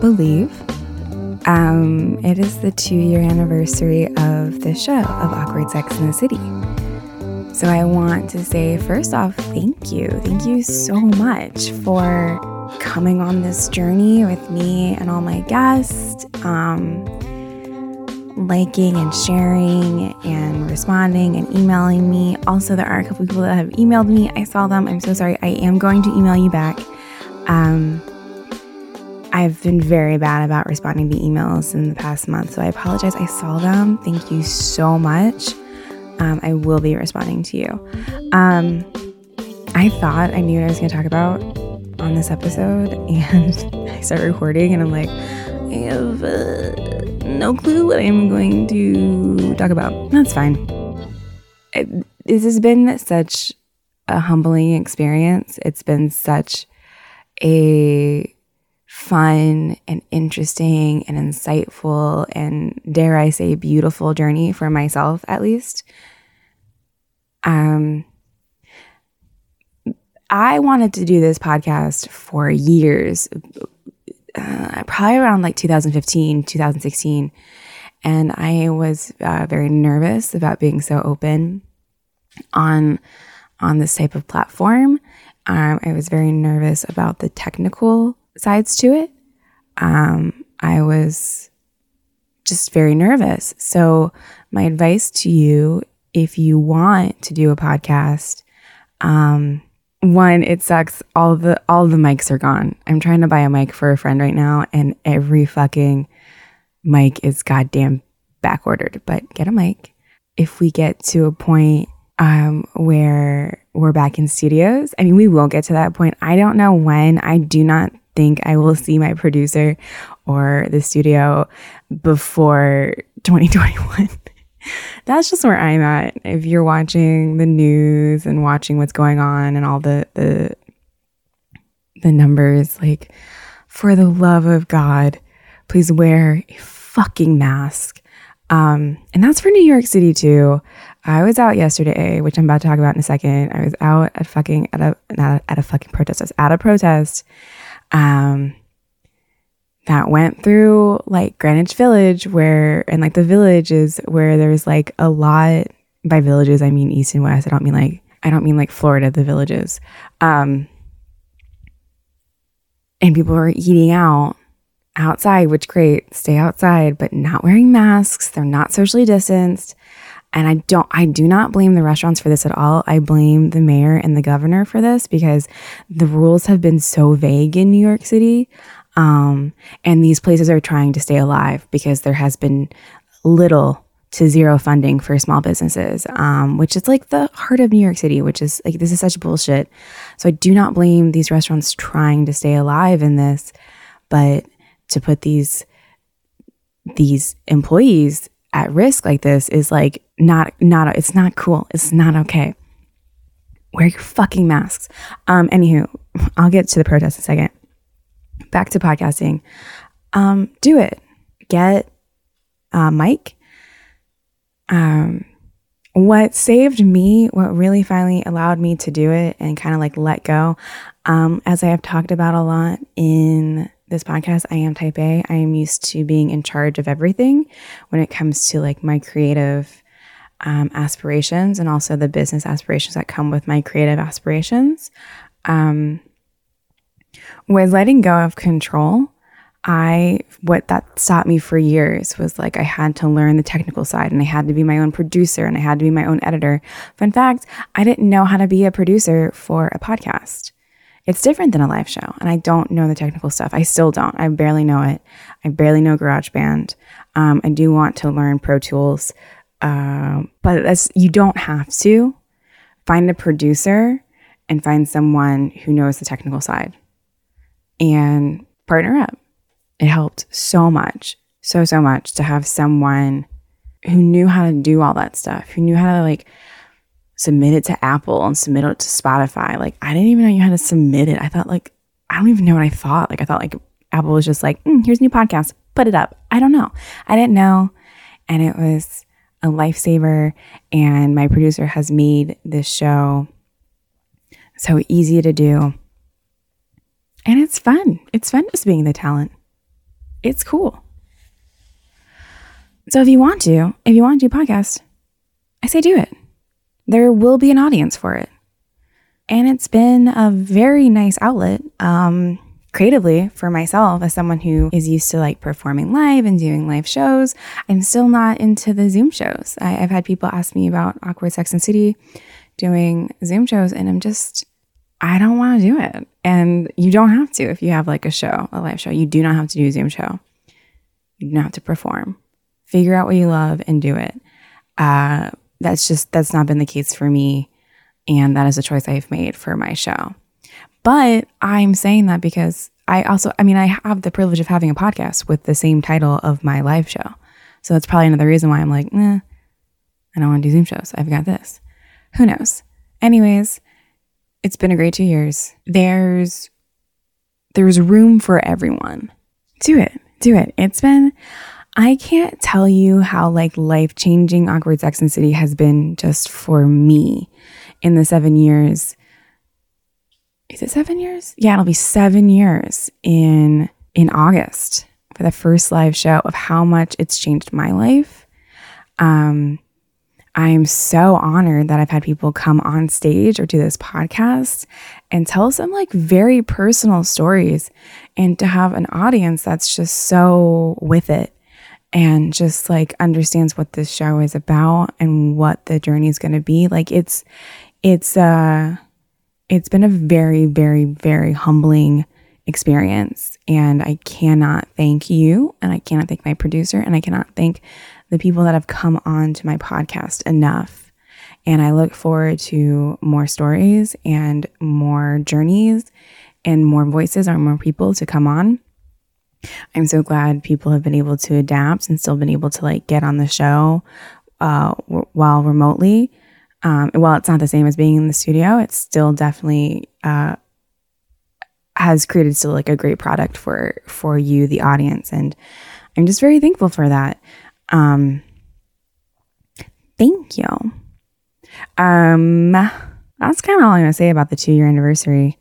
Believe um, it is the two year anniversary of the show of Awkward Sex in the City. So I want to say, first off, thank you. Thank you so much for coming on this journey with me and all my guests, um, liking and sharing and responding and emailing me. Also, there are a couple people that have emailed me. I saw them. I'm so sorry. I am going to email you back. Um, I've been very bad about responding to emails in the past month, so I apologize. I saw them. Thank you so much. Um, I will be responding to you. Um, I thought I knew what I was going to talk about on this episode, and I start recording, and I'm like, I have uh, no clue what I'm going to talk about. That's fine. It, this has been such a humbling experience. It's been such a fun and interesting and insightful and dare I say beautiful journey for myself at least. Um I wanted to do this podcast for years. Uh, probably around like 2015, 2016. And I was uh, very nervous about being so open on on this type of platform. Um, I was very nervous about the technical sides to it. Um, I was just very nervous. So, my advice to you if you want to do a podcast, um, one, it sucks. All the all the mics are gone. I'm trying to buy a mic for a friend right now, and every fucking mic is goddamn back ordered. But get a mic. If we get to a point um, where we're back in studios, I mean, we will get to that point. I don't know when. I do not think I will see my producer or the studio before 2021. That's just where I'm at. If you're watching the news and watching what's going on and all the the the numbers, like for the love of God, please wear a fucking mask. Um, and that's for New York City too. I was out yesterday, which I'm about to talk about in a second. I was out at fucking at a not at a fucking protest. I was at a protest um, that went through like Greenwich Village, where, and like the villages where there's like a lot, by villages, I mean East and West. I don't mean like, I don't mean like Florida, the villages. Um, and people were eating out outside, which great, stay outside, but not wearing masks. They're not socially distanced. And I don't, I do not blame the restaurants for this at all. I blame the mayor and the governor for this because the rules have been so vague in New York City. Um, and these places are trying to stay alive because there has been little to zero funding for small businesses, um, which is like the heart of New York City, which is like, this is such bullshit. So I do not blame these restaurants trying to stay alive in this, but to put these, these employees at risk like this is like not, not, it's not cool. It's not okay. Wear your fucking masks. Um, anywho, I'll get to the protest in a second. Back to podcasting. Um, do it. Get uh, mic um, what saved me, what really finally allowed me to do it and kind of like let go, um, as I have talked about a lot in this podcast, I am type A. I am used to being in charge of everything when it comes to like my creative um, aspirations and also the business aspirations that come with my creative aspirations. Um, with letting go of control, I, what that stopped me for years was like I had to learn the technical side and I had to be my own producer and I had to be my own editor. Fun fact, I didn't know how to be a producer for a podcast. It's different than a live show and I don't know the technical stuff. I still don't. I barely know it. I barely know GarageBand. Um, I do want to learn Pro Tools, uh, but that's, you don't have to find a producer and find someone who knows the technical side and partner up it helped so much, so, so much to have someone who knew how to do all that stuff, who knew how to like submit it to Apple and submit it to Spotify. Like, I didn't even know you had to submit it. I thought, like, I don't even know what I thought. Like, I thought, like, Apple was just like, mm, here's a new podcast, put it up. I don't know. I didn't know. And it was a lifesaver. And my producer has made this show so easy to do. And it's fun. It's fun just being the talent it's cool. So if you want to, if you want to do podcast, I say do it. There will be an audience for it. And it's been a very nice outlet um, creatively for myself as someone who is used to like performing live and doing live shows. I'm still not into the Zoom shows. I, have had people ask me about Awkward Sex and City doing Zoom shows, and I'm just, I don't want to do it. And you don't have to if you have like a show, a live show. You do not have to do a Zoom show. You don't have to perform. Figure out what you love and do it. Uh, that's just, that's not been the case for me. And that is a choice I've made for my show. But I'm saying that because I also, I mean, I have the privilege of having a podcast with the same title of my live show. So that's probably another reason why I'm like, eh, I don't want to do Zoom shows. I've got this. Who knows? Anyways, it's been a great two years. There's there's room for everyone. Do it. Do it. It's been I can't tell you how like life-changing Awkward Sex and City has been just for me in the 7 years. Is it 7 years? Yeah, it'll be 7 years in in August for the first live show of how much it's changed my life. Um I am so honored that I've had people come on stage or do this podcast and tell some like very personal stories and to have an audience that's just so with it and just like understands what this show is about and what the journey is going to be. Like it's, it's, uh, it's been a very, very, very humbling experience. And I cannot thank you and I cannot thank my producer and I cannot thank the people that have come on to my podcast enough. And I look forward to more stories and more journeys and more voices or more people to come on. I'm so glad people have been able to adapt and still been able to like get on the show uh, w- while remotely. Um, while it's not the same as being in the studio, it's still definitely uh, has created still like a great product for for you, the audience, and I'm just very thankful for that. Um, thank you. Um, that's kind of all I'm gonna say about the two year anniversary.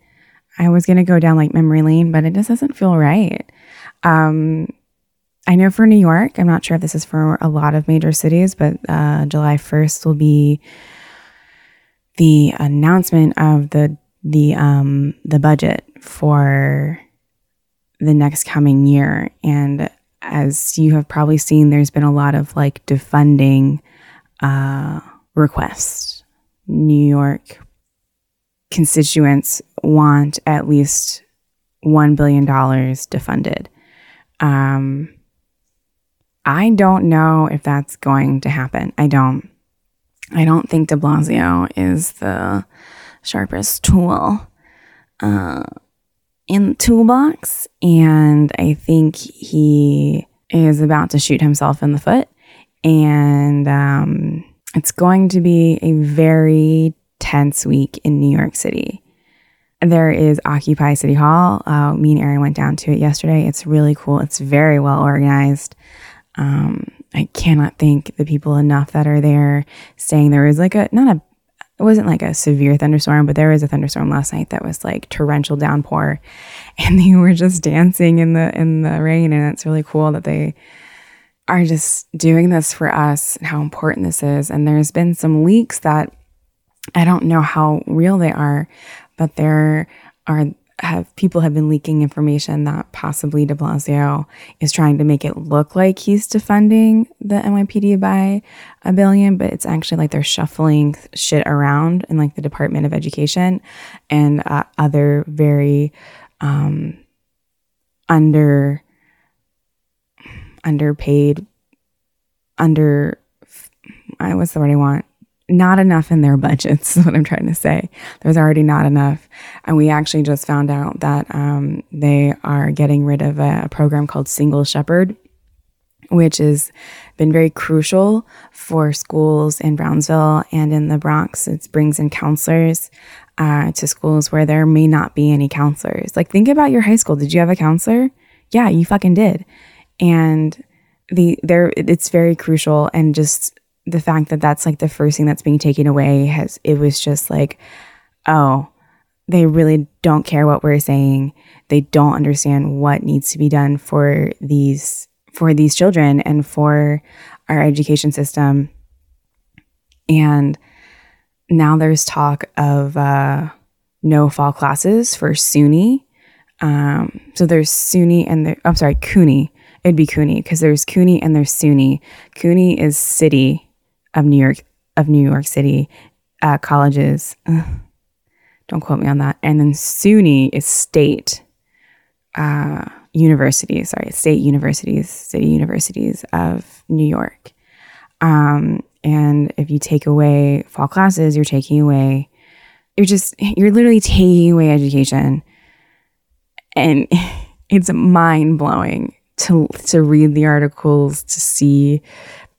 I was gonna go down like memory lane, but it just doesn't feel right. Um, I know for New York, I'm not sure if this is for a lot of major cities, but uh, July 1st will be the announcement of the the um the budget for the next coming year. And as you have probably seen, there's been a lot of like defunding uh, requests. New York constituents want at least $1 billion defunded. Um, I don't know if that's going to happen. I don't. I don't think de Blasio is the sharpest tool uh, in the toolbox. And I think he is about to shoot himself in the foot. And um, it's going to be a very tense week in New York City. There is Occupy City Hall. Uh, me and Aaron went down to it yesterday. It's really cool. It's very well organized. Um, I cannot thank the people enough that are there staying. There was like a, not a, it wasn't like a severe thunderstorm, but there was a thunderstorm last night that was like torrential downpour and they were just dancing in the, in the rain. And it's really cool that they are just doing this for us and how important this is. And there's been some leaks that I don't know how real they are, but there are have people have been leaking information that possibly De Blasio is trying to make it look like he's defunding the NYPD by a billion, but it's actually like they're shuffling shit around in like the Department of Education and uh, other very um, under underpaid under I what's the word I want not enough in their budgets, is what I'm trying to say. There's already not enough. And we actually just found out that um, they are getting rid of a, a program called Single Shepherd, which has been very crucial for schools in Brownsville and in the Bronx. It brings in counselors uh, to schools where there may not be any counselors. Like, think about your high school. Did you have a counselor? Yeah, you fucking did. And the there, it's very crucial and just the fact that that's like the first thing that's being taken away has it was just like oh they really don't care what we're saying they don't understand what needs to be done for these for these children and for our education system and now there's talk of uh, no fall classes for SUNY. Um, so there's SUNY and there, I'm sorry, CUNY. It'd be CUNY because there's CUNY and there's SUNY. CUNY is city of New York of New York City uh, colleges. Ugh, don't quote me on that. And then SUNY is state uh, universities. Sorry, state universities, city universities of New York. Um, and if you take away fall classes, you're taking away. You're just you're literally taking away education, and it's mind blowing to to read the articles, to see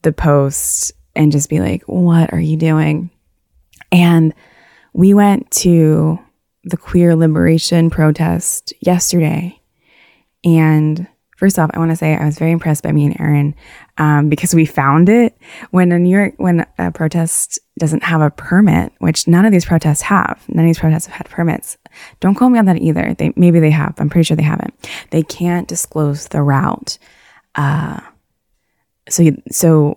the posts, and just be like, what are you doing? And we went to the queer liberation protest yesterday. And first off, I want to say I was very impressed by me and Aaron um, because we found it when a New York, when a protest doesn't have a permit, which none of these protests have. None of these protests have had permits. Don't call me on that either. They maybe they have. I'm pretty sure they haven't. They can't disclose the route. Uh, so so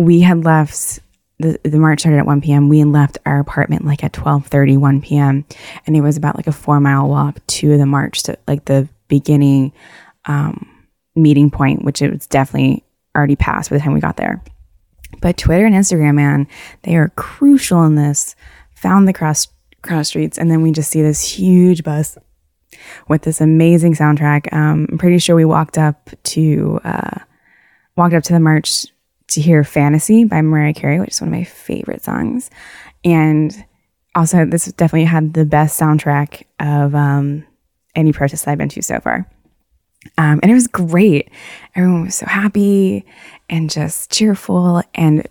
we had left the, the march started at 1 p.m. We had left our apartment like at 12:30, 1 p.m. And it was about like a four mile walk to the march to like the beginning um, meeting point, which it was definitely already past by the time we got there. But Twitter and Instagram, man, they are crucial in this. Found the cross cross streets, and then we just see this huge bus with this amazing soundtrack. Um, I'm pretty sure we walked up to uh, walked up to the march to hear Fantasy by Mariah Carey, which is one of my favorite songs. And also, this definitely had the best soundtrack of um, any protest that I've been to so far. Um, and it was great. Everyone was so happy and just cheerful and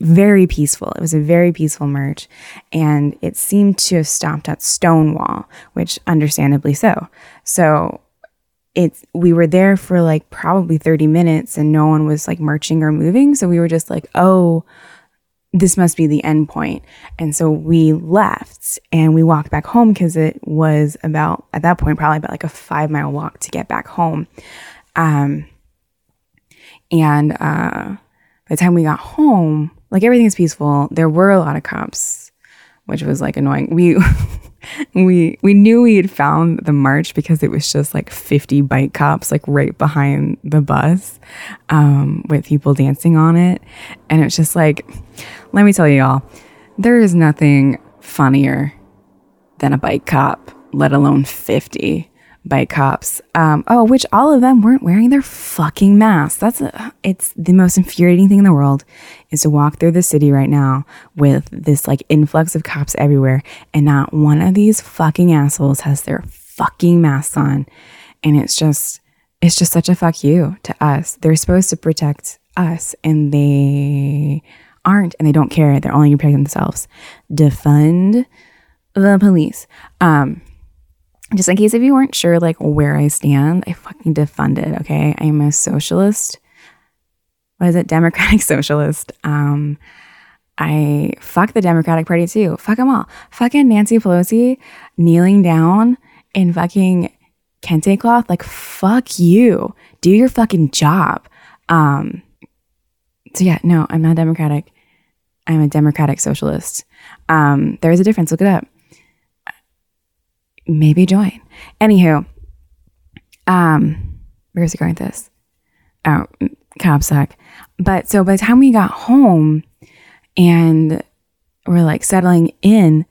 very peaceful. It was a very peaceful march. And it seemed to have stopped at Stonewall, which understandably so. So it's we were there for like probably 30 minutes and no one was like marching or moving. So we were just like oh this must be the end point. And so we left and we walked back home because it was about at that point probably about like a five mile walk to get back home. Um and uh by the time we got home like everything's peaceful. There were a lot of cops which was like annoying. We we we knew we had found the march because it was just like 50 bike cops like right behind the bus um, with people dancing on it and it's just like let me tell you all there is nothing funnier than a bike cop let alone 50 bike cops. Um, oh, which all of them weren't wearing their fucking masks. That's a, it's the most infuriating thing in the world is to walk through the city right now with this like influx of cops everywhere, and not one of these fucking assholes has their fucking masks on, and it's just it's just such a fuck you to us. They're supposed to protect us, and they aren't, and they don't care. They're only protecting themselves. Defund the police. Um, just in case if you weren't sure like where I stand, I fucking defund it. Okay. I am a socialist. What is it? Democratic socialist. Um, I fuck the Democratic Party too. Fuck them all. Fucking Nancy Pelosi kneeling down in fucking kente cloth. Like, fuck you. Do your fucking job. Um, so yeah, no, I'm not Democratic. I'm a Democratic socialist. Um, there is a difference. Look it up maybe join. Anywho, um, where's it going with this? Oh, suck. But so by the time we got home and we're like settling in,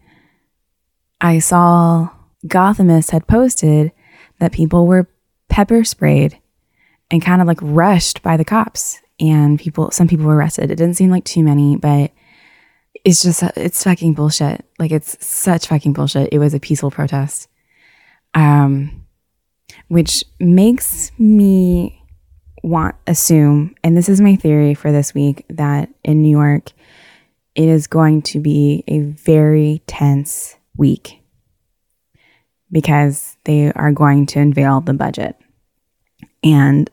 I saw Gothamist had posted that people were pepper sprayed and kind of like rushed by the cops and people some people were arrested. It didn't seem like too many, but it's just it's fucking bullshit. Like it's such fucking bullshit. It was a peaceful protest. Um which makes me want assume and this is my theory for this week that in New York it is going to be a very tense week because they are going to unveil the budget. And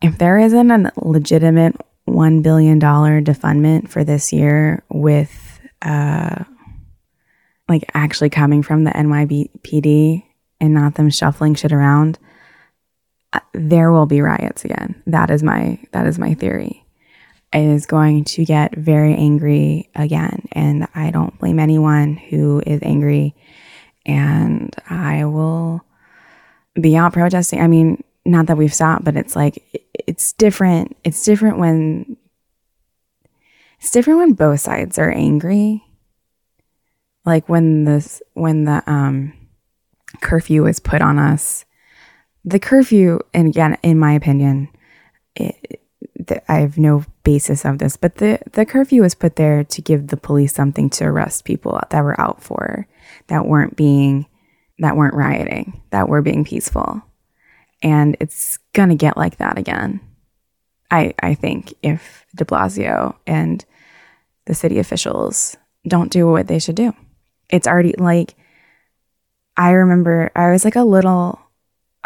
if there isn't a legitimate $1 billion defundment for this year with uh, like actually coming from the NYPD and not them shuffling shit around, there will be riots again. That is my that is my theory. It is going to get very angry again, and I don't blame anyone who is angry. And I will be out protesting. I mean, not that we've stopped, but it's like it's different. It's different when it's different when both sides are angry. Like when this when the um curfew was put on us. The curfew, and again, in my opinion, it, the, I have no basis of this, but the, the curfew was put there to give the police something to arrest people that were out for, that weren't being, that weren't rioting, that were being peaceful and it's gonna get like that again. I I think if De Blasio and the city officials don't do what they should do, it's already like I remember I was like a little.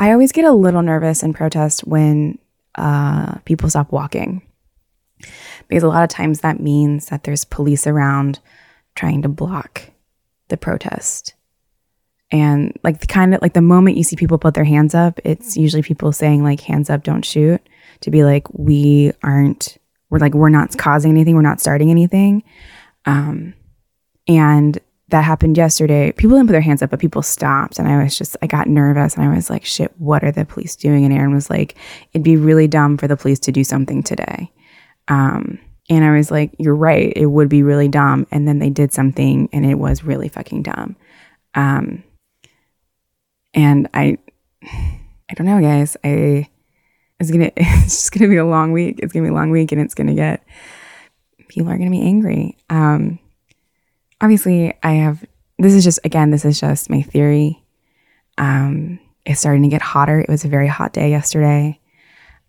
I always get a little nervous in protest when uh, people stop walking. Because a lot of times that means that there's police around trying to block the protest. And like the kind of like the moment you see people put their hands up it's usually people saying like hands up don't shoot to be like we aren't we're like we're not causing anything we're not starting anything. Um and that happened yesterday people didn't put their hands up but people stopped and i was just i got nervous and i was like shit what are the police doing and aaron was like it'd be really dumb for the police to do something today um and i was like you're right it would be really dumb and then they did something and it was really fucking dumb um and I, I don't know, guys. I, it's gonna, it's just gonna be a long week. It's gonna be a long week, and it's gonna get people are gonna be angry. Um, obviously, I have. This is just again, this is just my theory. Um, it's starting to get hotter. It was a very hot day yesterday.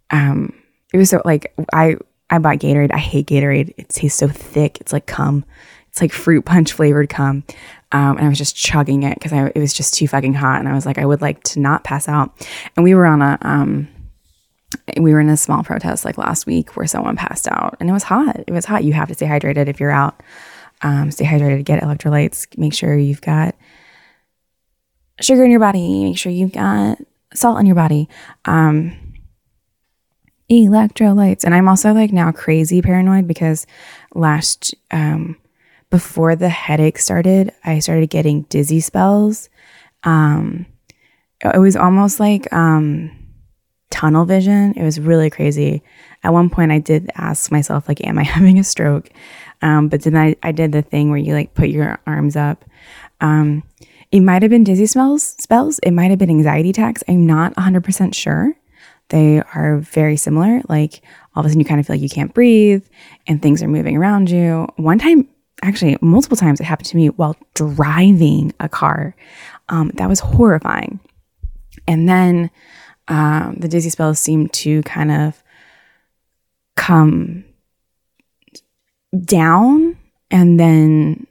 Um, it was so like I I bought Gatorade. I hate Gatorade. It tastes so thick. It's like cum. It's like fruit punch flavored cum. Um, and I was just chugging it because I it was just too fucking hot. And I was like, I would like to not pass out. And we were on a, um, we were in a small protest like last week where someone passed out and it was hot. It was hot. You have to stay hydrated if you're out. Um, stay hydrated, get electrolytes, make sure you've got sugar in your body, make sure you've got salt in your body. Um, electrolytes. And I'm also like now crazy paranoid because last, um, before the headache started, I started getting dizzy spells. Um, it was almost like um, tunnel vision. It was really crazy. At one point, I did ask myself, like, am I having a stroke? Um, but then I, I did the thing where you like put your arms up. Um, it might have been dizzy spells, spells. It might have been anxiety attacks. I'm not 100% sure. They are very similar. Like all of a sudden you kind of feel like you can't breathe and things are moving around you. One time, actually, multiple times it happened to me while driving a car. Um, that was horrifying. And then um, the dizzy spells seemed to kind of come down and then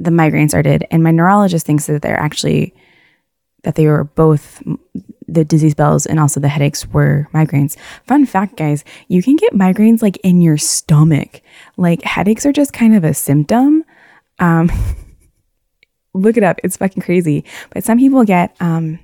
the migraine started and my neurologist thinks that they're actually that they were both the dizzy spells and also the headaches were migraines. Fun fact, guys, you can get migraines like in your stomach. Like headaches are just kind of a symptom. Um, look it up; it's fucking crazy. But some people get um,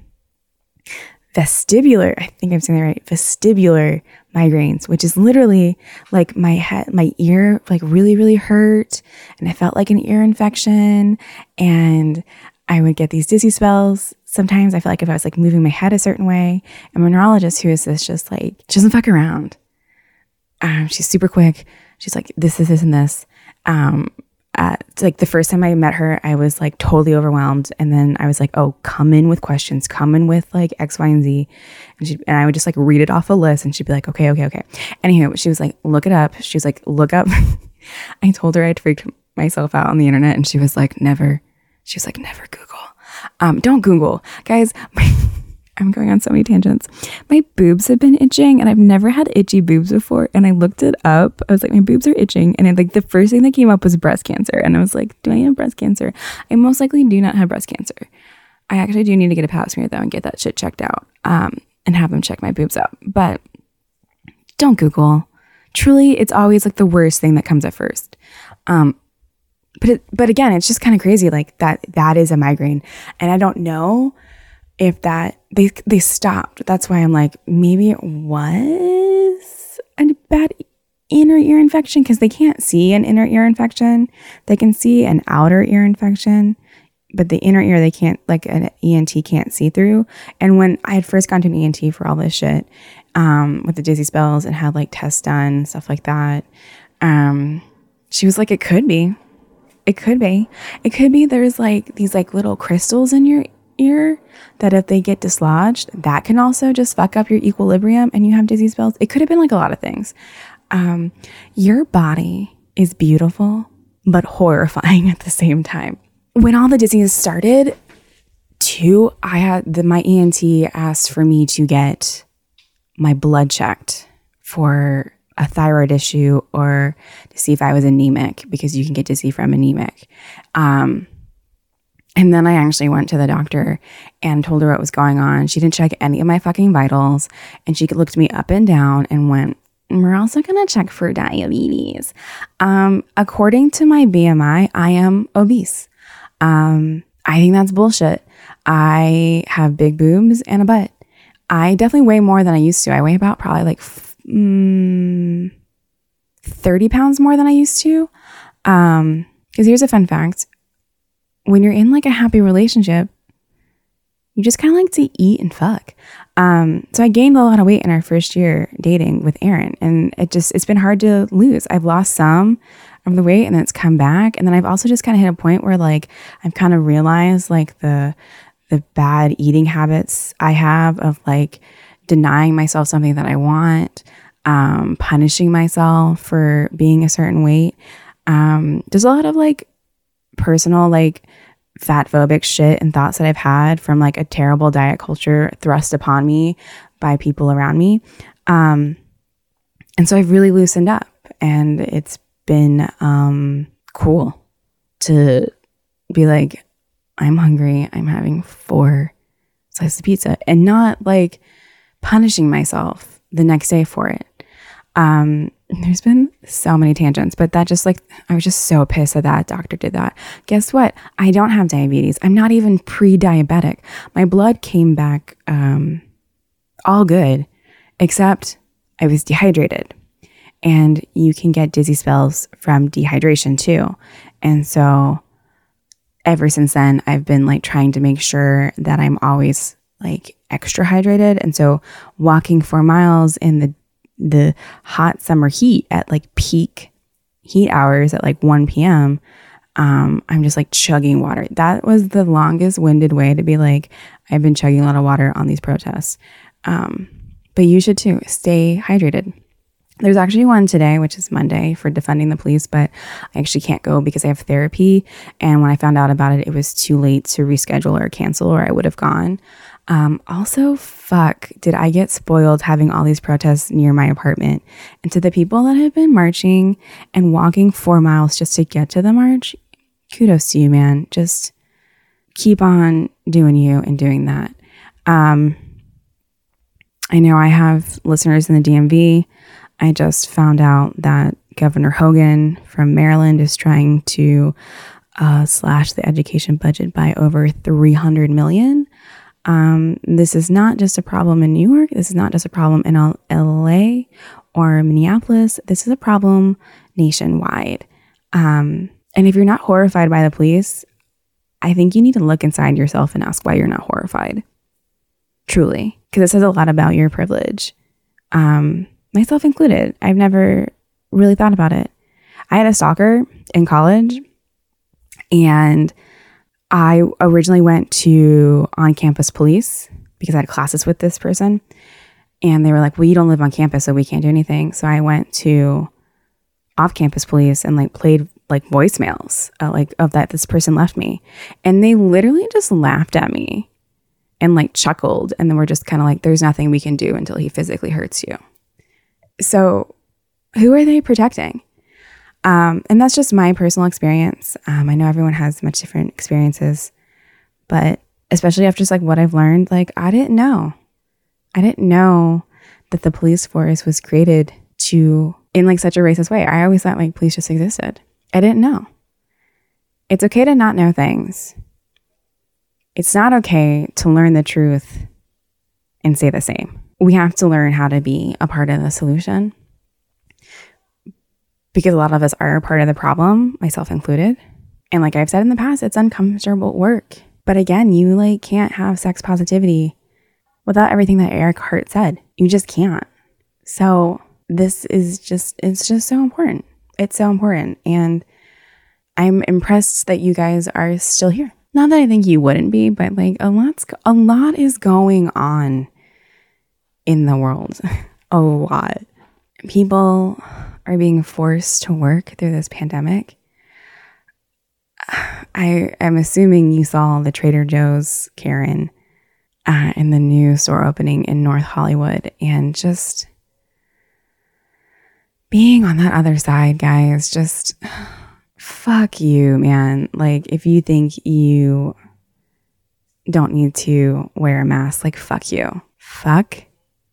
vestibular. I think I'm saying that right. Vestibular migraines, which is literally like my head, my ear, like really, really hurt, and I felt like an ear infection, and I would get these dizzy spells sometimes I feel like if I was like moving my head a certain way, and my neurologist, who is this, just like, she doesn't fuck around. Um, she's super quick. She's like, this, this, this, and this. Um, like the first time I met her, I was like totally overwhelmed. And then I was like, oh, come in with questions, come in with like X, Y, and Z. And she and I would just like read it off a list and she'd be like, okay, okay, okay. Anywho, she was like, look it up. She was like, look up. I told her I'd freaked myself out on the internet and she was like, never. She was like, never Google. Um, don't Google. Guys, my, I'm going on so many tangents. My boobs have been itching and I've never had itchy boobs before. And I looked it up. I was like, my boobs are itching. And like the first thing that came up was breast cancer. And I was like, do I have breast cancer? I most likely do not have breast cancer. I actually do need to get a pap smear though and get that shit checked out um, and have them check my boobs out. But don't Google. Truly, it's always like the worst thing that comes at first. Um, but it, but again, it's just kind of crazy. Like that that is a migraine, and I don't know if that they they stopped. That's why I'm like maybe it was a bad inner ear infection because they can't see an inner ear infection. They can see an outer ear infection, but the inner ear they can't like an ENT can't see through. And when I had first gone to an ENT for all this shit um, with the dizzy spells and had like tests done stuff like that, um, she was like, "It could be." It could be. It could be there's like these like little crystals in your ear that if they get dislodged, that can also just fuck up your equilibrium and you have dizzy spells. It could have been like a lot of things. Um, your body is beautiful, but horrifying at the same time. When all the dizziness started, too, I had the my ENT asked for me to get my blood checked for a thyroid issue or to see if I was anemic because you can get dizzy from anemic. Um, and then I actually went to the doctor and told her what was going on. She didn't check any of my fucking vitals and she looked me up and down and went, we're also going to check for diabetes. Um, according to my BMI, I am obese. Um, I think that's bullshit. I have big boobs and a butt. I definitely weigh more than I used to. I weigh about probably like mm, 30 pounds more than I used to. Um, because here's a fun fact when you're in like a happy relationship, you just kind of like to eat and fuck. Um, so I gained a lot of weight in our first year dating with Aaron, and it just it's been hard to lose. I've lost some of the weight, and then it's come back, and then I've also just kind of hit a point where like I've kind of realized like the the bad eating habits I have of like denying myself something that I want, um, punishing myself for being a certain weight. Um, there's a lot of like personal, like fat phobic shit and thoughts that I've had from like a terrible diet culture thrust upon me by people around me. Um, and so I've really loosened up and it's been um, cool to be like, I'm hungry. I'm having four slices of pizza and not like punishing myself the next day for it. Um, there's been so many tangents, but that just like, I was just so pissed that that doctor did that. Guess what? I don't have diabetes. I'm not even pre diabetic. My blood came back um, all good, except I was dehydrated. And you can get dizzy spells from dehydration too. And so ever since then, I've been like trying to make sure that I'm always like extra hydrated. And so walking four miles in the the hot summer heat at like peak heat hours at like 1 p.m. Um, I'm just like chugging water. That was the longest winded way to be like, I've been chugging a lot of water on these protests. Um, but you should too. Stay hydrated. There's actually one today, which is Monday for defunding the police, but I actually can't go because I have therapy. And when I found out about it, it was too late to reschedule or cancel, or I would have gone. Um, also, fuck, did I get spoiled having all these protests near my apartment? And to the people that have been marching and walking four miles just to get to the march, kudos to you, man. Just keep on doing you and doing that. Um, I know I have listeners in the DMV. I just found out that Governor Hogan from Maryland is trying to uh, slash the education budget by over 300 million. Um, this is not just a problem in New York. This is not just a problem in LA or Minneapolis. This is a problem nationwide. Um, and if you're not horrified by the police, I think you need to look inside yourself and ask why you're not horrified. Truly, because it says a lot about your privilege, um, myself included. I've never really thought about it. I had a stalker in college, and I originally went to on campus police because I had classes with this person. And they were like, well, you don't live on campus, so we can't do anything. So I went to off campus police and like played like voicemails uh, like of that this person left me. And they literally just laughed at me and like chuckled. And then we're just kind of like, there's nothing we can do until he physically hurts you. So who are they protecting? Um, and that's just my personal experience. Um, I know everyone has much different experiences, but especially after just like what I've learned, like I didn't know. I didn't know that the police force was created to in like such a racist way. I always thought like police just existed. I didn't know. It's okay to not know things. It's not okay to learn the truth and say the same. We have to learn how to be a part of the solution because a lot of us are part of the problem, myself included. And like I've said in the past, it's uncomfortable work. But again, you like can't have sex positivity without everything that Ericka Hart said. You just can't. So this is just it's just so important. It's so important and I'm impressed that you guys are still here. Not that I think you wouldn't be, but like a lot's a lot is going on in the world. a lot. People are being forced to work through this pandemic. I am assuming you saw the Trader Joe's Karen uh, in the new store opening in North Hollywood and just being on that other side, guys, just fuck you, man. Like, if you think you don't need to wear a mask, like, fuck you. Fuck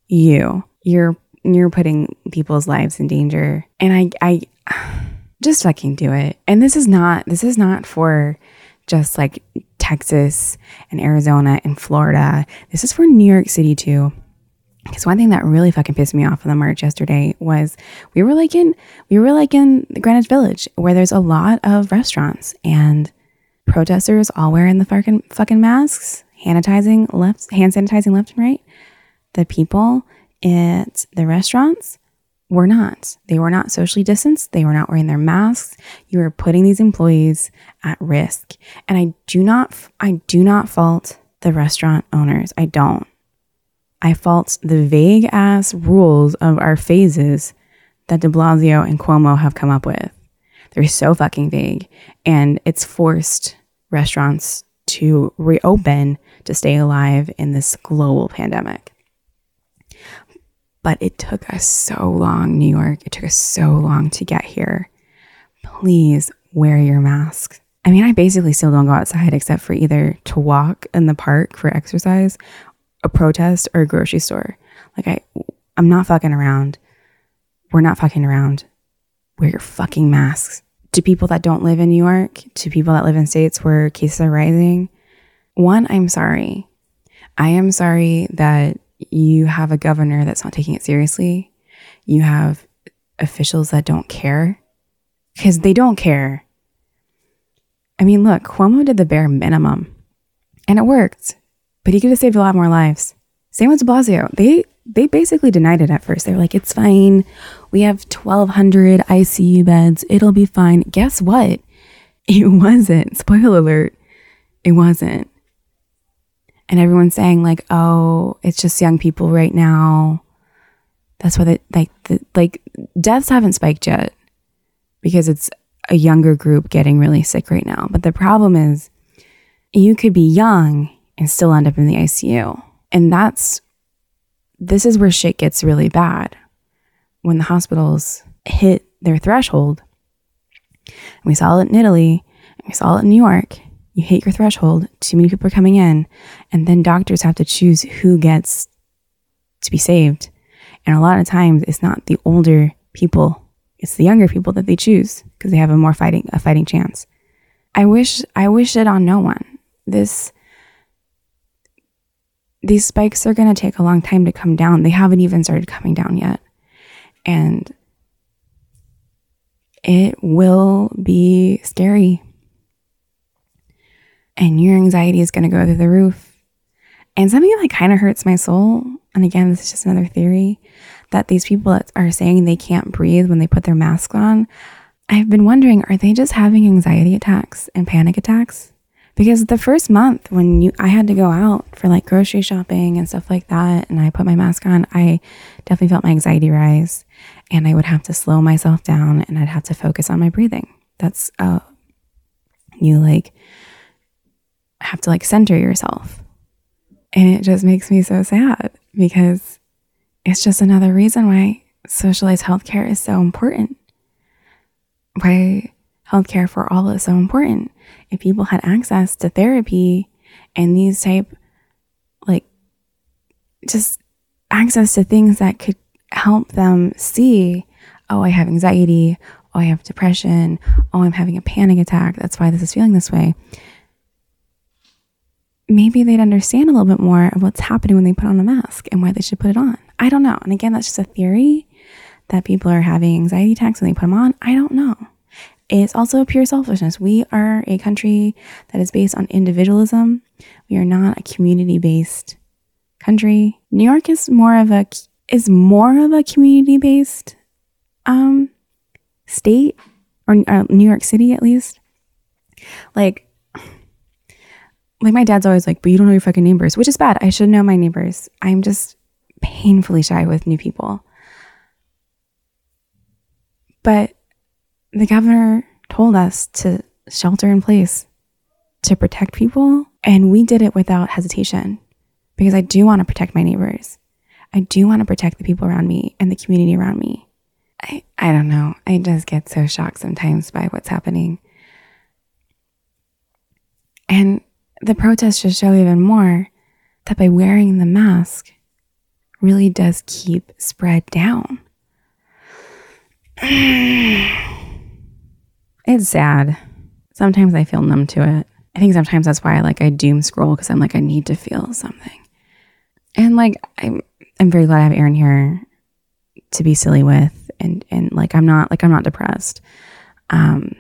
you. You're you're putting people's lives in danger. And I I just fucking do it. And this is not this is not for just like Texas and Arizona and Florida. This is for New York City too. Because one thing that really fucking pissed me off on the march yesterday was we were like in we were like in Greenwich Village where there's a lot of restaurants and protesters all wearing the fucking fucking masks, sanitizing left hand sanitizing left and right. The people at the restaurants were not. They were not socially distanced. They were not wearing their masks. You were putting these employees at risk. And I do not I do not fault the restaurant owners. I don't. I fault the vague ass rules of our phases that de Blasio and Cuomo have come up with. They're so fucking vague. And it's forced restaurants to reopen to stay alive in this global pandemic. But it took us so long, New York. It took us so long to get here. Please wear your mask. I mean, I basically still don't go outside except for either to walk in the park for exercise, a protest, or a grocery store. Like I I'm not fucking around. We're not fucking around. Wear your fucking masks. To people that don't live in New York, to people that live in states where cases are rising, one, I'm sorry. I am sorry that you have a governor that's not taking it seriously. You have officials that don't care because they don't care. I mean, look, Cuomo did the bare minimum and it worked, but he could have saved a lot more lives. Same with de Blasio. They they basically denied it at first. They were like, "It's fine. We have 1,200 ICU beds. It'll be fine." Guess what? It wasn't. Spoiler alert. It wasn't. And everyone's saying like, "Oh, it's just young people right now." That's why the like the like deaths haven't spiked yet because it's a younger group getting really sick right now. But the problem is, you could be young and still end up in the ICU. And that's, this is where shit gets really bad. When the hospitals hit their threshold, and we saw it in Italy, and we saw it in New York, you hit your threshold, too many people are coming in, and then doctors have to choose who gets to be saved. And a lot of times it's not the older people, it's the younger people that they choose because they have a more fighting a fighting chance. I wish I wish it on no one. This these spikes are going to take a long time to come down. They haven't even started coming down yet. And it will be scary. And your anxiety is going to go through the roof. And something that kind of hurts my soul, and again, this is just another theory, that these people that are saying they can't breathe when they put their mask on, I've been wondering, are they just having anxiety attacks and panic attacks? because the first month when you I had to go out for like grocery shopping and stuff like that and I put my mask on, I definitely felt my anxiety rise and I would have to slow myself down and I'd have to focus on my breathing. That's uh you like have to like center yourself. And it just makes me so sad because it's just another reason why socialized healthcare is so important. Why healthcare for all is so important. If people had access to therapy and these type, like, just access to things that could help them see, oh, I have anxiety, oh, I have depression, oh, I'm having a panic attack. That's why this is feeling this way. Maybe they'd understand a little bit more of what's happening when they put on a mask and why they should put it on. I don't know. And again, that's just a theory that people are having anxiety attacks when they put them on. I don't know. It's also pure selfishness. We are a country that is based on individualism. We are not a community based country. New York is more of a is more of a community based um state or uh, New York City at least. Like like my dad's always like, "But you don't know your fucking neighbors," which is bad. I should know my neighbors. I'm just painfully shy with new people. But the governor told us to shelter in place to protect people. And we did it without hesitation because I do want to protect my neighbors. I do want to protect the people around me and the community around me. I, I don't know. I just get so shocked sometimes by what's happening. And the protests just show even more that by wearing the mask really does keep spread down. It's sad. Sometimes I feel numb to it. I think sometimes that's why I like I doom scroll because I'm like I need to feel something. And like I'm I'm very glad I have Aaron here to be silly with and and like I'm not like I'm not depressed. Um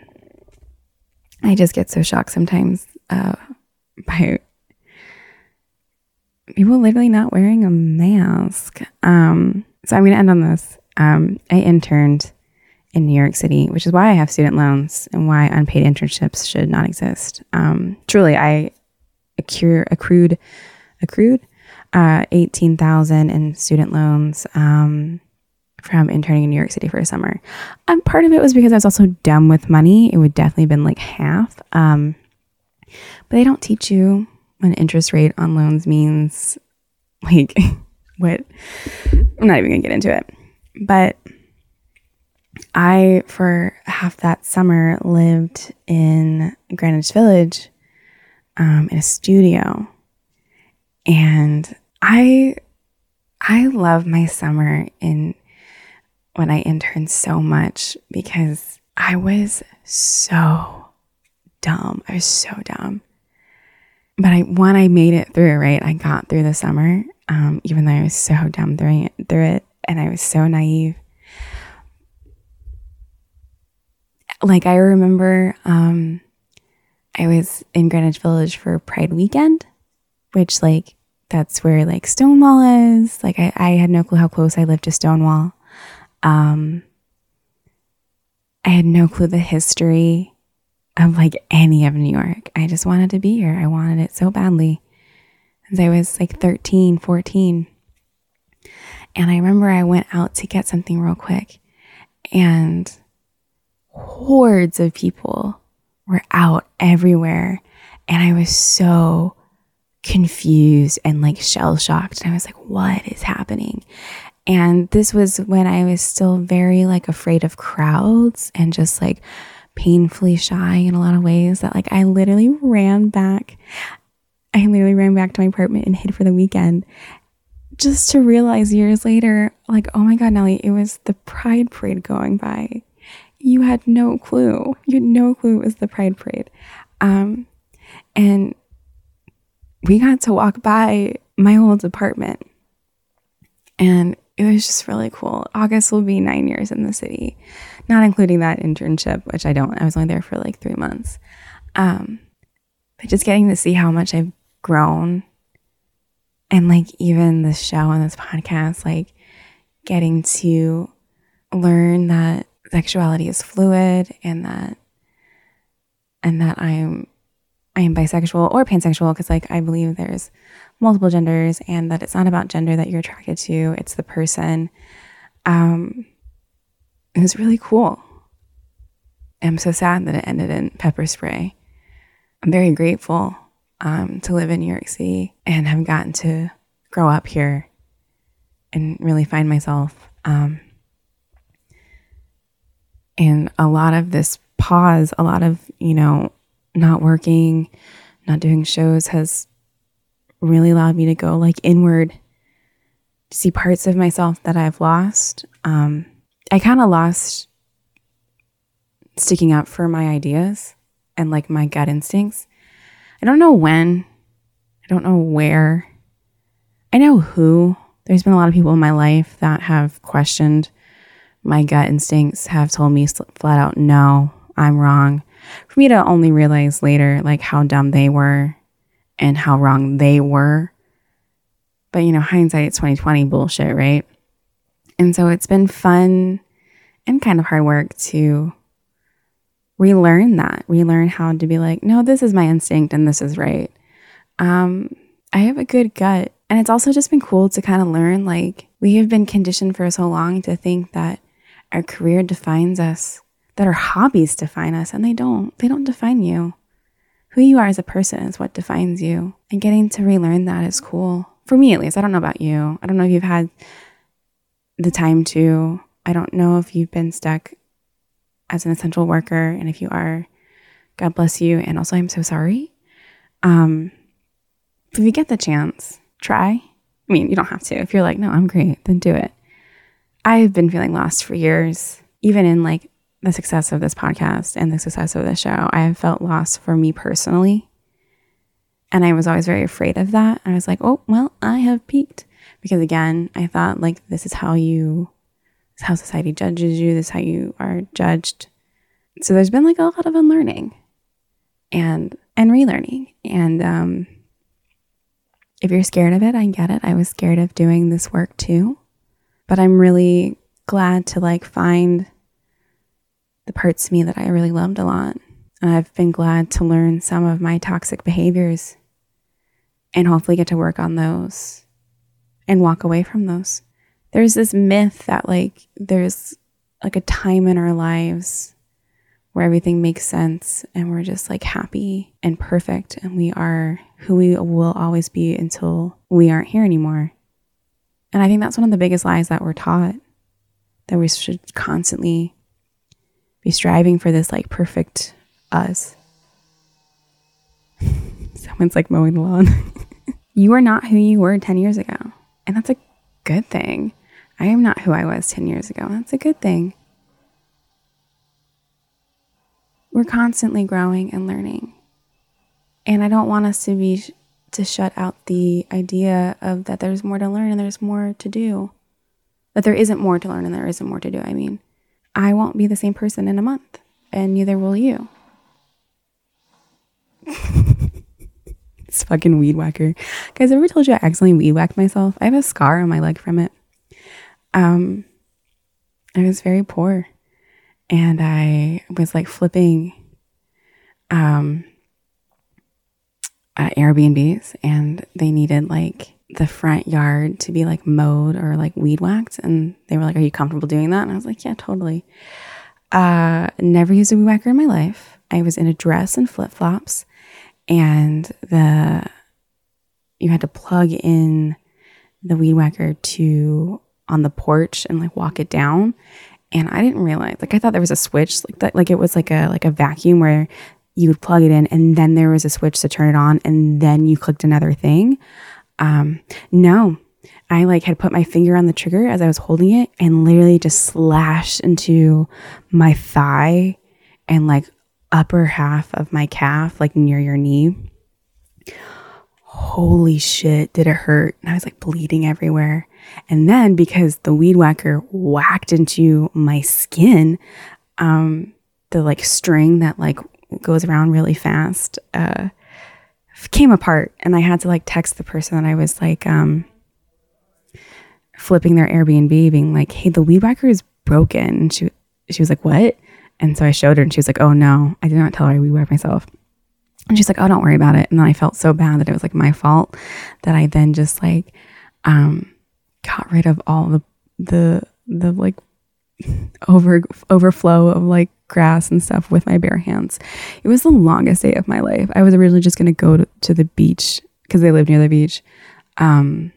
I just get so shocked sometimes uh by people literally not wearing a mask. Um so I'm gonna end on this. Um I interned in New York City, which is why I have student loans and why unpaid internships should not exist. Um, truly, I accrued accrued, accrued uh, eighteen thousand in student loans um, from interning in New York City for a summer. Um, part of it was because I was also dumb with money. It would definitely have been like half. Um, but they don't teach you what interest rate on loans means. Like what? I'm not even gonna get into it, but I, for half that summer, lived in Greenwich Village um, in a studio. And I, I love my summer in when I interned so much because I was so dumb. I was so dumb. But I, when I made it through, right, I got through the summer, um, even though I was so dumb through it, through it, and I was so naive like I remember um I was in Greenwich Village for Pride weekend, which like that's where like Stonewall is. Like I, I had no clue how close I lived to Stonewall. Um I had no clue the history of like any of New York. I just wanted to be here. I wanted it so badly. As I was like 13, 14. And I remember I went out to get something real quick and hordes of people were out everywhere. And I was so confused and like shell shocked. And I was like, what is happening? And this was when I was still very like afraid of crowds and just like painfully shy in a lot of ways that like I literally ran back. I literally ran back to my apartment and hid for the weekend just to realize years later, like, oh my God, Nellie, it was the Pride Parade going by. You had no clue. You had no clue it was the Pride Parade. Um, and we got to walk by my old apartment. And it was just really cool. August will be nine years in the city, not including that internship, which I don't. I was only there for like three months. Um, but just getting to see how much I've grown and like even this show and this podcast, like getting to learn that sexuality is fluid and that and that I'm I am bisexual or pansexual because like I believe there's multiple genders and that it's not about gender that you're attracted to, it's the person. Um it was really cool. I'm so sad that it ended in pepper spray. I'm very grateful um, to live in New York City and have gotten to grow up here and really find myself. Um, and a lot of this pause, a lot of, you know, not working, not doing shows has really allowed me to go like inward, to see parts of myself that I've lost. Um, I kind of lost sticking up for my ideas and like my gut instincts. I don't know when, I don't know where, I know who. There's been a lot of people in my life that have questioned my gut instincts, have told me flat out, no, I'm wrong. For me to only realize later, like how dumb they were and how wrong they were. But you know, hindsight, it's 2020 bullshit, right? And so it's been fun and kind of hard work to relearn that, relearn how to be like, no, this is my instinct and this is right. Um, I have a good gut. And it's also just been cool to kind of learn like we have been conditioned for so long to think that our career defines us, that our hobbies define us, and they don't. They don't define you. Who you are as a person is what defines you. And getting to relearn that is cool. For me, at least. I don't know about you. I don't know if you've had the time to. I don't know if you've been stuck as an essential worker. And if you are, God bless you. And also, I'm so sorry. Um, if you get the chance, try. I mean, you don't have to. If you're like, no, I'm great, then do it. I've been feeling lost for years, even in like the success of this podcast and the success of the show. I have felt lost for me personally. And I was always very afraid of that. I was like, oh, well, I have peaked. Because again, I thought like this is how you, this is how society judges you, this is how you are judged. So there's been like a lot of unlearning and and relearning. And um if you're scared of it, I get it. I was scared of doing this work too. But I'm really glad to like find the parts of me that I really loved a lot. And I've been glad to learn some of my toxic behaviors and hopefully get to work on those and walk away from those. There's this myth that like there's like a time in our lives where everything makes sense and we're just like happy and perfect and we are who we will always be until we aren't here anymore. And I think that's one of the biggest lies that we're taught that we should constantly be striving for this like perfect us. Someone's like mowing the lawn. you are not who you were 10 years ago. And that's a good thing. I am not who I was 10 years ago. That's a good thing. we're constantly growing and learning. And I don't want us to be to shut out the idea of that there's more to learn and there's more to do. That there isn't more to learn and there isn't more to do. I mean, I won't be the same person in a month. and neither will you. it's fucking weed whacker. Guys, ever told you I accidentally weed whacked myself? I have a scar on my leg from it. Um, I was very poor, and I was like flipping, um, uh, Airbnbs, and they needed like the front yard to be like mowed or like weed whacked, and they were like, "Are you comfortable doing that?" And I was like, "Yeah, totally." Uh, never used a weed whacker in my life. I was in a dress and flip flops, and the you had to plug in the weed whacker to on the porch and like walk it down. And I didn't realize, like, I thought there was a switch, like that, like it was like a like a vacuum where you would plug it in, and then there was a switch to turn it on, and then you clicked another thing. Um, no, I like had put my finger on the trigger as I was holding it and literally just slashed into my thigh and like upper half of my calf, like near your knee. Holy shit, did it hurt? And I was like bleeding everywhere. And then because the weed whacker whacked into my skin, um, the like string that like goes around really fast, uh, came apart and I had to like text the person that I was like um flipping their Airbnb being like, "Hey, the weed whacker is broken." And she she was like, "What?" And so I showed her and she was like, "Oh no, I did not tell her I weed myself." And she's like, "Oh, don't worry about it." And then I felt so bad that it was like my fault that I then just like um got rid of all the the the like over overflow of like grass and stuff with my bare hands. It was the longest day of my life. I was originally just going to go to the beach because they live near the beach. Um,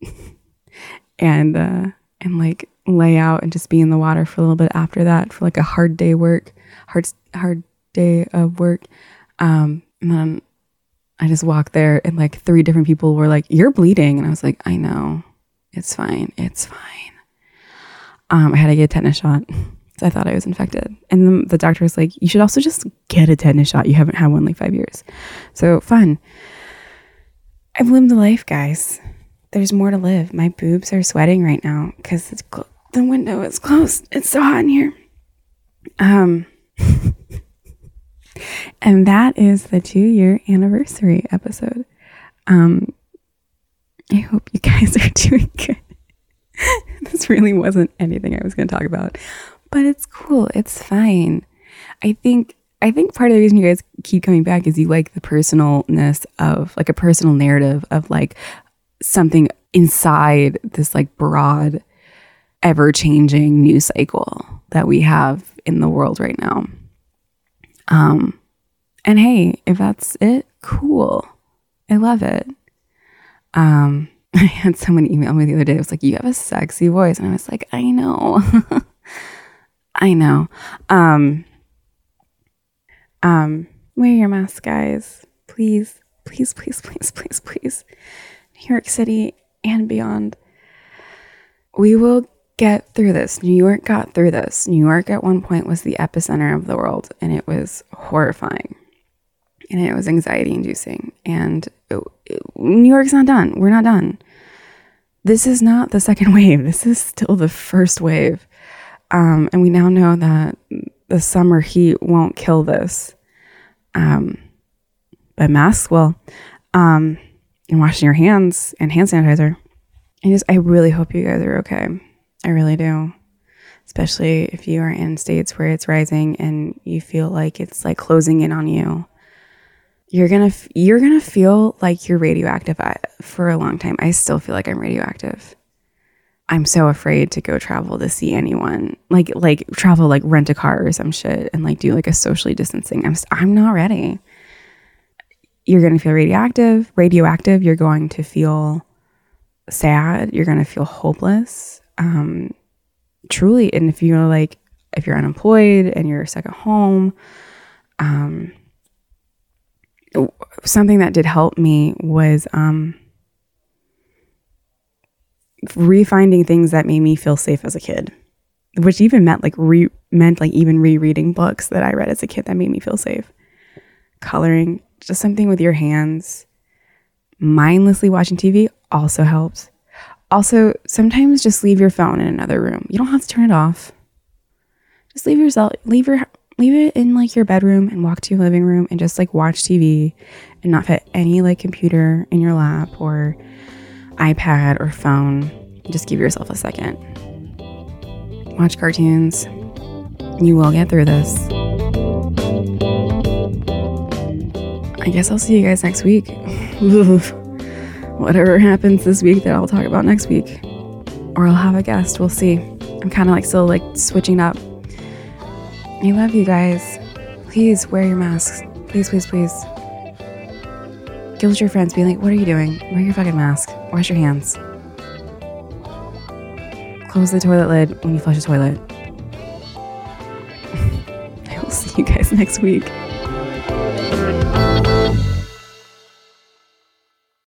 and, uh, and like lay out and just be in the water for a little bit after that for like a hard day work, hard, hard day of work. Um, and then I just walked there and like three different people were like, you're bleeding. And I was like, I know it's fine. It's fine. Um, I had to get a tetanus shot. So I thought I was infected. And the, the doctor was like, you should also just get a tetanus shot. You haven't had one in like five years. So fun. I've lived the life, guys. There's more to live. My boobs are sweating right now because cl- the window is closed. It's so hot in here. Um, and that is the two year anniversary episode. Um, I hope you guys are doing good. this really wasn't anything I was going to talk about, but it's cool. It's fine. I think I think part of the reason you guys keep coming back is you like the personalness of like a personal narrative of like something inside this like broad ever changing news cycle that we have in the world right now. Um and hey, if that's it, cool. I love it. Um I had someone email me the other day. It was like, "You have a sexy voice," and I was like, "I know." I know. Um, um, wear your mask, guys. Please, please, please, please, please, please. New York City and beyond. We will get through this. New York got through this. New York at one point was the epicenter of the world, and it was horrifying. And it was anxiety inducing. And New York's not done. We're not done. This is not the second wave. This is still the first wave. Um, and we now know that the summer heat won't kill this. Um, but masks will. Um, and washing your hands and hand sanitizer. I just, I really hope you guys are okay. I really do. Especially if you are in states where it's rising and you feel like it's like closing in on you. You're gonna, you're gonna feel like you're radioactive for a long time. I still feel like I'm radioactive. I'm so afraid to go travel to see anyone. Like like travel like rent a car or some shit and like do like a socially distancing. I'm I'm not ready. You're going to feel radioactive, radioactive, you're going to feel sad, you're going to feel hopeless. Um truly and if you're like if you're unemployed and you're stuck at home, um something that did help me was um refinding things that made me feel safe as a kid, which even meant like re meant like even rereading books that I read as a kid that made me feel safe. Coloring, just something with your hands. Mindlessly watching TV also helps. Also, sometimes just leave your phone in another room. You don't have to turn it off. Just leave yourself leave your leave it in like your bedroom and walk to your living room and just like watch TV and not fit any like computer in your lap or iPad or phone. Just give yourself a second. Watch cartoons. You will get through this. I guess I'll see you guys next week. Whatever happens this week that I'll talk about next week. Or I'll have a guest. We'll see. I'm kind of like still like switching up. I love you guys. Please wear your masks. Please, please, please. Guilt your friends. Be like, what are you doing? Wear your fucking mask. Wash your hands. Close the toilet lid when you flush the toilet. I will see you guys next week.